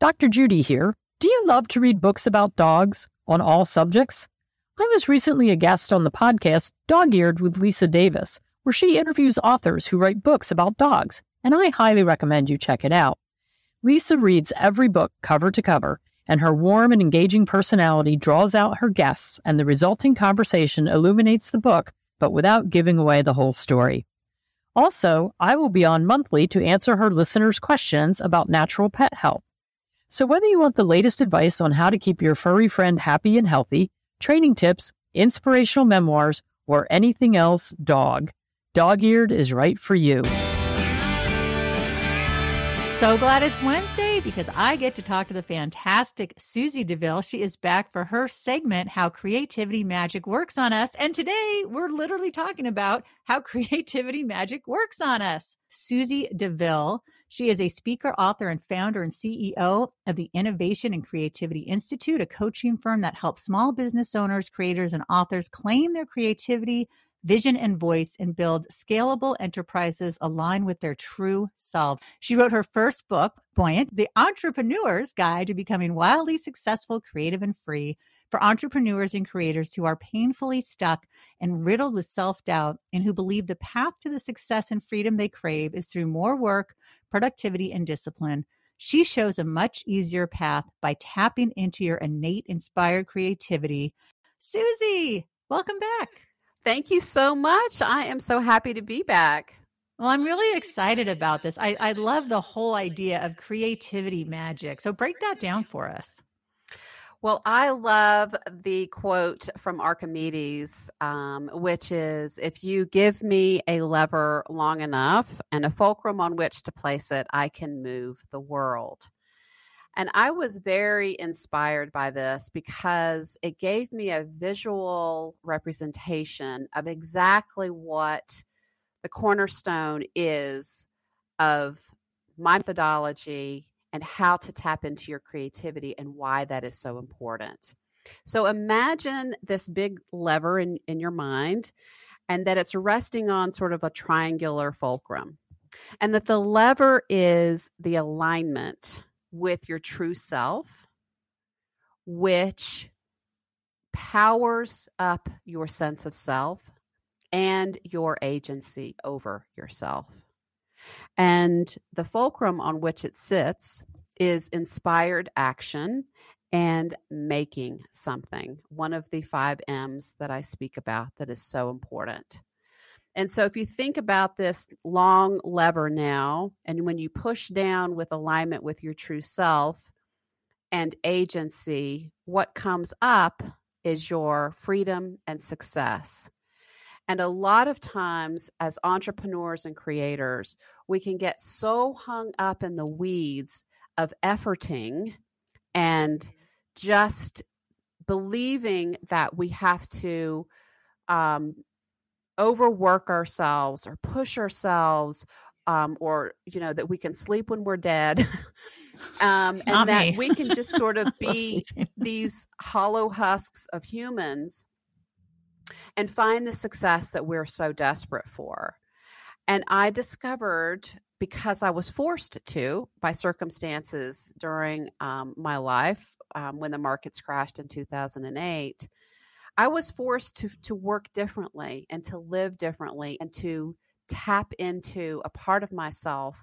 Dr. Judy here. Do you love to read books about dogs on all subjects? I was recently a guest on the podcast Dog Eared with Lisa Davis, where she interviews authors who write books about dogs, and I highly recommend you check it out. Lisa reads every book cover to cover, and her warm and engaging personality draws out her guests, and the resulting conversation illuminates the book, but without giving away the whole story. Also, I will be on monthly to answer her listeners' questions about natural pet health. So, whether you want the latest advice on how to keep your furry friend happy and healthy, training tips, inspirational memoirs, or anything else dog, Dog Eared is right for you. So glad it's Wednesday because I get to talk to the fantastic Susie DeVille. She is back for her segment, How Creativity Magic Works on Us. And today we're literally talking about how creativity magic works on us. Susie DeVille, she is a speaker, author, and founder and CEO of the Innovation and Creativity Institute, a coaching firm that helps small business owners, creators, and authors claim their creativity vision and voice and build scalable enterprises aligned with their true selves. She wrote her first book, Buoyant, The Entrepreneur's Guide to Becoming Wildly Successful, Creative, and Free for entrepreneurs and creators who are painfully stuck and riddled with self doubt and who believe the path to the success and freedom they crave is through more work, productivity, and discipline. She shows a much easier path by tapping into your innate inspired creativity. Susie, welcome back. Thank you so much. I am so happy to be back. Well, I'm really excited about this. I, I love the whole idea of creativity magic. So break that down for us. Well, I love the quote from Archimedes, um, which is If you give me a lever long enough and a fulcrum on which to place it, I can move the world. And I was very inspired by this because it gave me a visual representation of exactly what the cornerstone is of my methodology and how to tap into your creativity and why that is so important. So imagine this big lever in, in your mind and that it's resting on sort of a triangular fulcrum. And that the lever is the alignment with your true self, which powers up your sense of self and your agency over yourself. And the fulcrum on which it sits is inspired action and making something, one of the five M's that I speak about that is so important. And so if you think about this long lever now, and when you push down with alignment with your true self and agency, what comes up is your freedom and success. And a lot of times, as entrepreneurs and creators, we can get so hung up in the weeds of efforting and just believing that we have to um, overwork ourselves or push ourselves um, or you know that we can sleep when we're dead um, and that we can just sort of be these hollow husks of humans and find the success that we're so desperate for and i discovered because i was forced to by circumstances during um, my life um, when the markets crashed in 2008 I was forced to to work differently and to live differently and to tap into a part of myself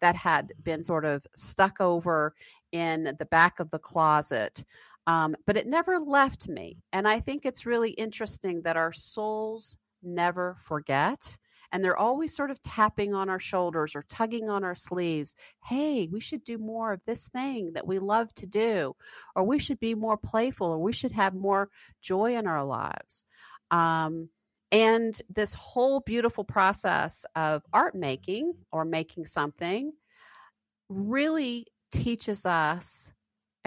that had been sort of stuck over in the back of the closet. Um, but it never left me. And I think it's really interesting that our souls never forget and they're always sort of tapping on our shoulders or tugging on our sleeves. Hey, we should do more of this thing that we love to do, or we should be more playful, or we should have more joy in our lives. Um, and this whole beautiful process of art making or making something really teaches us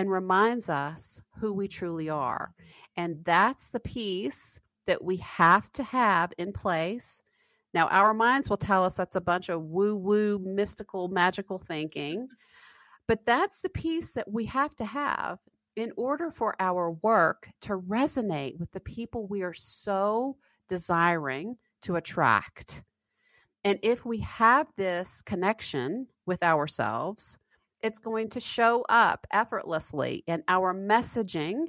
and reminds us who we truly are. And that's the piece that we have to have in place now, our minds will tell us that's a bunch of woo woo, mystical, magical thinking. But that's the piece that we have to have in order for our work to resonate with the people we are so desiring to attract. And if we have this connection with ourselves it's going to show up effortlessly in our messaging,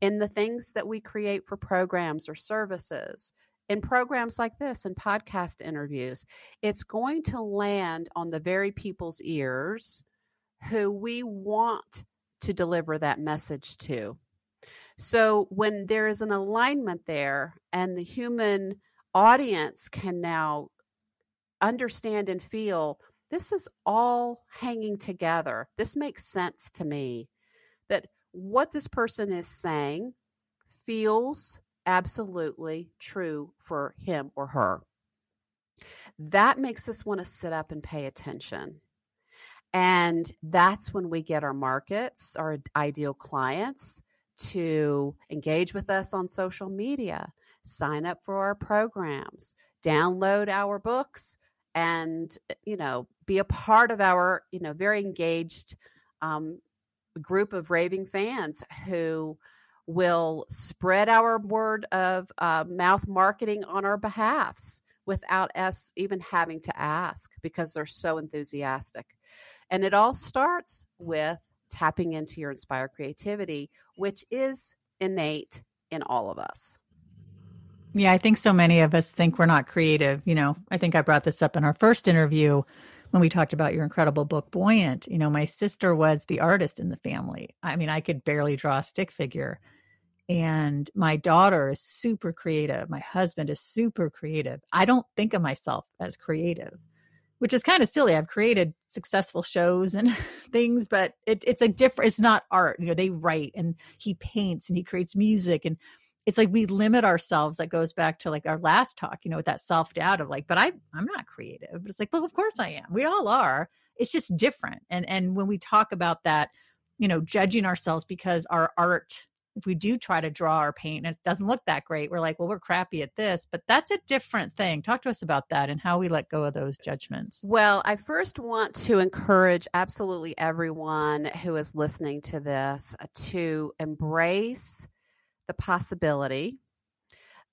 in the things that we create for programs or services, in programs like this and podcast interviews. It's going to land on the very people's ears who we want to deliver that message to. So when there is an alignment there and the human audience can now understand and feel this is all hanging together. This makes sense to me that what this person is saying feels absolutely true for him or her. That makes us want to sit up and pay attention. And that's when we get our markets, our ideal clients to engage with us on social media, sign up for our programs, download our books, and you know be a part of our you know very engaged um, group of raving fans who will spread our word of uh, mouth marketing on our behalfs without us even having to ask because they're so enthusiastic. And it all starts with tapping into your inspired creativity which is innate in all of us yeah, I think so many of us think we're not creative. You know, I think I brought this up in our first interview when we talked about your incredible book, Buoyant. You know, my sister was the artist in the family. I mean, I could barely draw a stick figure. And my daughter is super creative. My husband is super creative. I don't think of myself as creative, which is kind of silly. I've created successful shows and things, but it, it's a different, it's not art. You know, they write and he paints and he creates music and it's like we limit ourselves that goes back to like our last talk you know with that self-doubt of like but i i'm not creative. But it's like well of course i am. We all are. It's just different. And and when we talk about that you know judging ourselves because our art if we do try to draw or paint and it doesn't look that great we're like well we're crappy at this. But that's a different thing. Talk to us about that and how we let go of those judgments. Well i first want to encourage absolutely everyone who is listening to this uh, to embrace the possibility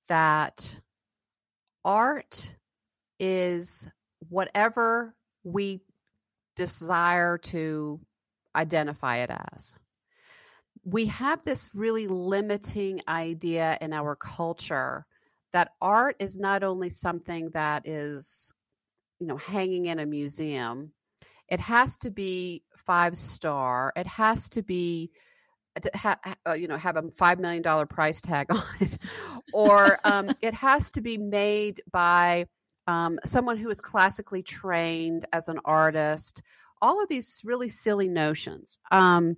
that art is whatever we desire to identify it as. We have this really limiting idea in our culture that art is not only something that is, you know, hanging in a museum, it has to be five star, it has to be ha, uh, you know have a five million dollar price tag on it, or um, it has to be made by um, someone who is classically trained as an artist. All of these really silly notions. Um,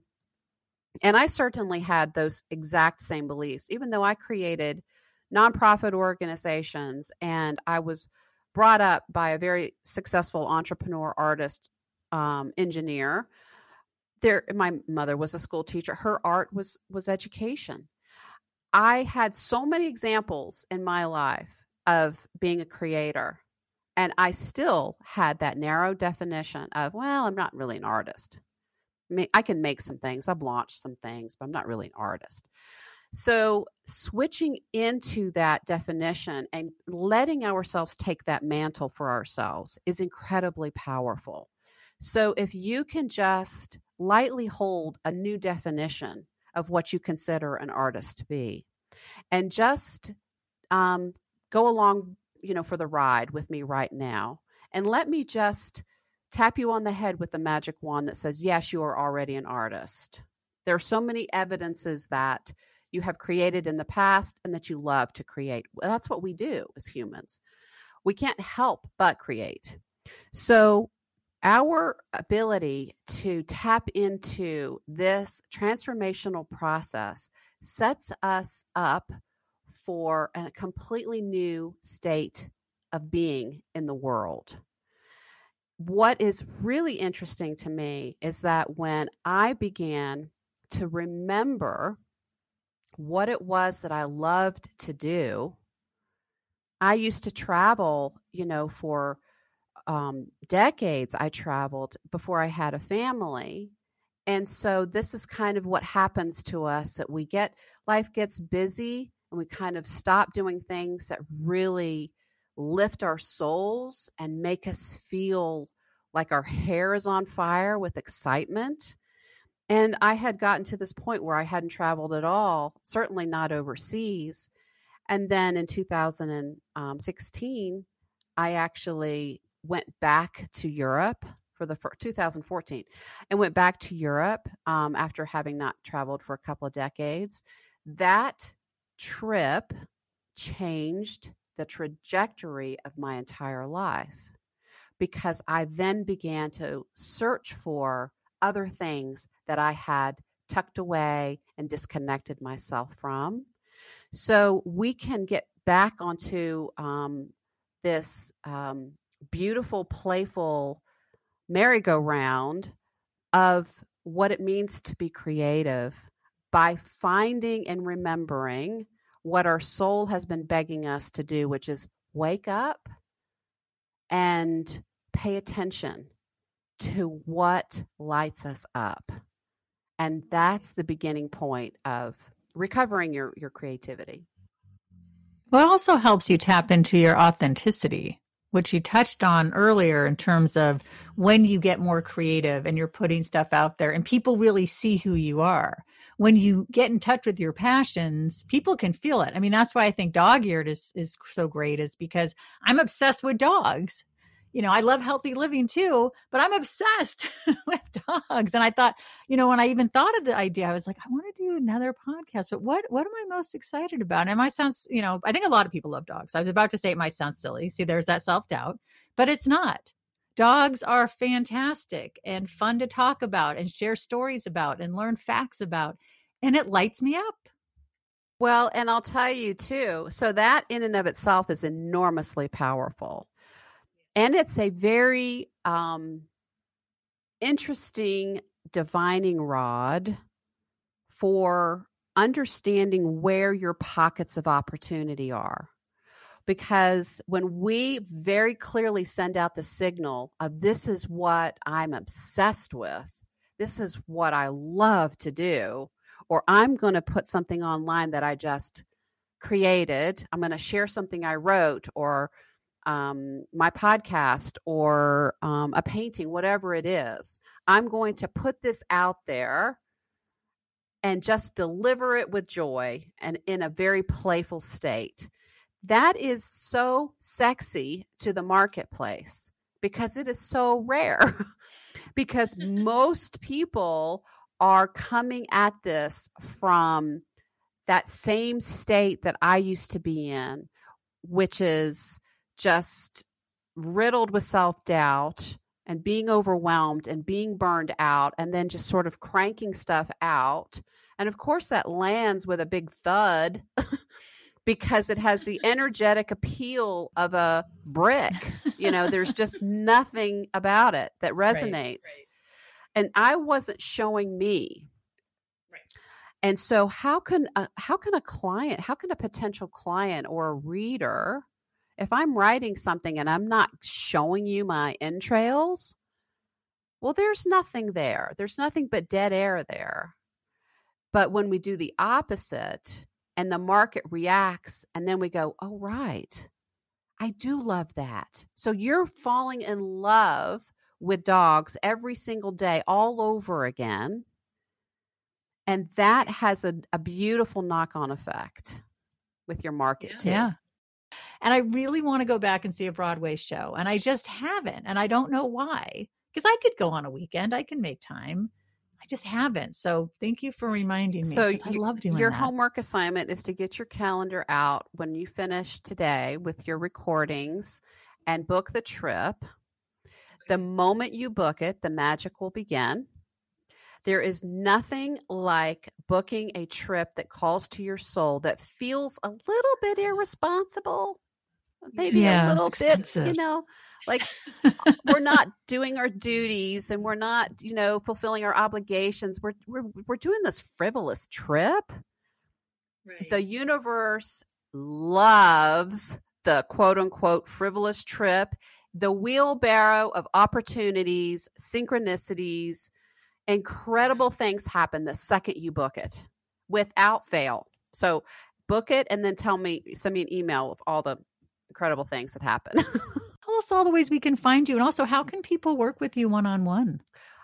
and I certainly had those exact same beliefs, even though I created nonprofit organizations and I was brought up by a very successful entrepreneur, artist, um, engineer there my mother was a school teacher. Her art was was education. I had so many examples in my life of being a creator and i still had that narrow definition of well i'm not really an artist. I, mean, I can make some things. I've launched some things but i'm not really an artist. So switching into that definition and letting ourselves take that mantle for ourselves is incredibly powerful so if you can just lightly hold a new definition of what you consider an artist to be and just um, go along you know for the ride with me right now and let me just tap you on the head with the magic wand that says yes you are already an artist. There are so many evidences that you have created in the past and that you love to create. Well, that's what we do as humans. We can't help but create. So our ability to tap into this transformational process sets us up for a completely new state of being in the world. What is really interesting to me is that when I began to remember what it was that I loved to do, I used to travel, you know, for um, decades I traveled before I had a family. And so this is kind of what happens to us that we get life gets busy and we kind of stop doing things that really lift our souls and make us feel like our hair is on fire with excitement. And I had gotten to this point where I hadn't traveled at all, certainly not overseas. And then in 2016, I actually went back to Europe for the 2014 and went back to Europe um, after having not traveled for a couple of decades. That trip changed the trajectory of my entire life because I then began to search for other things that I had tucked away and disconnected myself from. So we can get back onto um, this um, beautiful, playful merry-go-round of what it means to be creative by finding and remembering what our soul has been begging us to do, which is wake up and pay attention to what lights us up. And that's the beginning point of recovering your, your creativity. Well, it also helps you tap into your authenticity, which you touched on earlier in terms of when you get more creative and you're putting stuff out there and people really see who you are. When you get in touch with your passions, people can feel it. I mean, that's why I think dog eared is, is so great is because I'm obsessed with dogs you know, I love healthy living too, but I'm obsessed with dogs. And I thought, you know, when I even thought of the idea, I was like, I want to do another podcast, but what what am I most excited about? And it sounds, you know, I think a lot of people love dogs. I was about to say it might sound silly. See, there's that self-doubt, but it's not. Dogs are fantastic and fun to talk about and share stories about and learn facts about. And it lights me up. Well, and I'll tell you too. So that in and of itself is enormously powerful and it's a very um, interesting divining rod for understanding where your pockets of opportunity are. Because when we very clearly send out the signal of this is what I'm obsessed with, this is what I love to do, or I'm going to put something online that I just created, I'm going to share something I wrote, or um, my podcast or um, a painting, whatever it is. I'm going to put this out there and just deliver it with joy and in a very playful state. That is so sexy to the marketplace because it is so rare. because most people are coming at this from that same state that I used to be in, which is just riddled with self doubt and being overwhelmed and being burned out and then just sort of cranking stuff out. And of course, that lands with a big thud because it has the energetic appeal of a brick. You know, there's just nothing about it that resonates. Right, right. And I wasn't showing me. Right. And so how can a, how can a client, how can a potential client or a reader if I'm writing something and I'm not showing you my entrails, well, there's nothing there. There's nothing but dead air there. But when we do the opposite and the market reacts, and then we go, oh, right, I do love that. So you're falling in love with dogs every single day, all over again. And that has a, a beautiful knock on effect with your market yeah. too. Yeah. And I really want to go back and see a Broadway show. And I just haven't. And I don't know why. Because I could go on a weekend, I can make time. I just haven't. So thank you for reminding me. So I love doing that. your that. homework assignment is to get your calendar out when you finish today with your recordings and book the trip. The moment you book it, the magic will begin. There is nothing like booking a trip that calls to your soul that feels a little bit irresponsible, maybe yeah, a little bit, you know, like uh, we're not doing our duties and we're not, you know, fulfilling our obligations. We're we're we're doing this frivolous trip. Right. The universe loves the quote unquote frivolous trip, the wheelbarrow of opportunities, synchronicities, incredible things happen the second you book it without fail. So book it and then tell me, send me an email of all the incredible things that happen. Tell us all the ways we can find you. And also, how can people work with you one on one?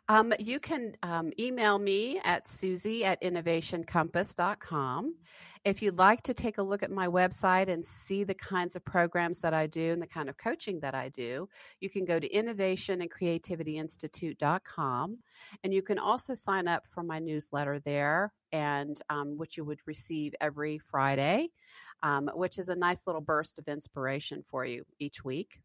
Um, you can um, email me at susie at innovationcompass.com. If you'd like to take a look at my website and see the kinds of programs that I do and the kind of coaching that I do, you can go to innovationandcreativityinstitute.com. And you can also sign up for my newsletter there, and um, which you would receive every Friday, um, which is a nice little burst of inspiration for you each week.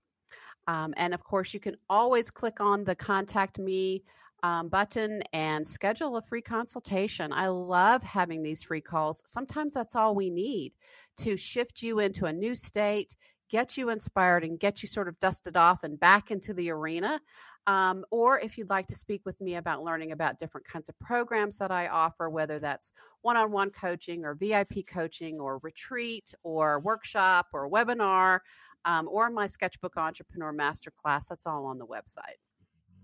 Um, and of course, you can always click on the contact me um, button and schedule a free consultation. I love having these free calls. Sometimes that's all we need to shift you into a new state, get you inspired, and get you sort of dusted off and back into the arena. Um, or if you'd like to speak with me about learning about different kinds of programs that I offer, whether that's one on one coaching or VIP coaching or retreat or workshop or webinar um, or my Sketchbook Entrepreneur Masterclass, that's all on the website.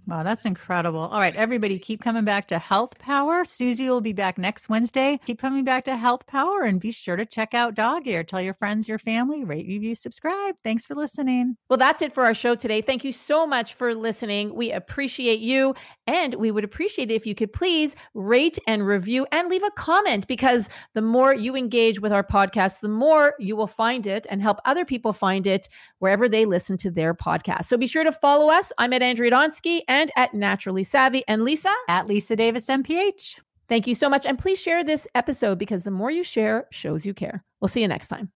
Wow, that's incredible. All right, everybody, keep coming back to Health Power. Susie will be back next Wednesday. Keep coming back to Health Power and be sure to check out Dog Ear. Tell your friends, your family, rate, review, subscribe. Thanks for listening. Well, that's it for our show today. Thank you so much for listening. We appreciate you. And we would appreciate it if you could please rate and review and leave a comment because the more you engage with our podcast, the more you will find it and help other people find it wherever they listen to their podcast. So be sure to follow us. I'm at Andrea Donsky and at Naturally Savvy. And Lisa? At Lisa Davis MPH. Thank you so much. And please share this episode because the more you share shows you care. We'll see you next time.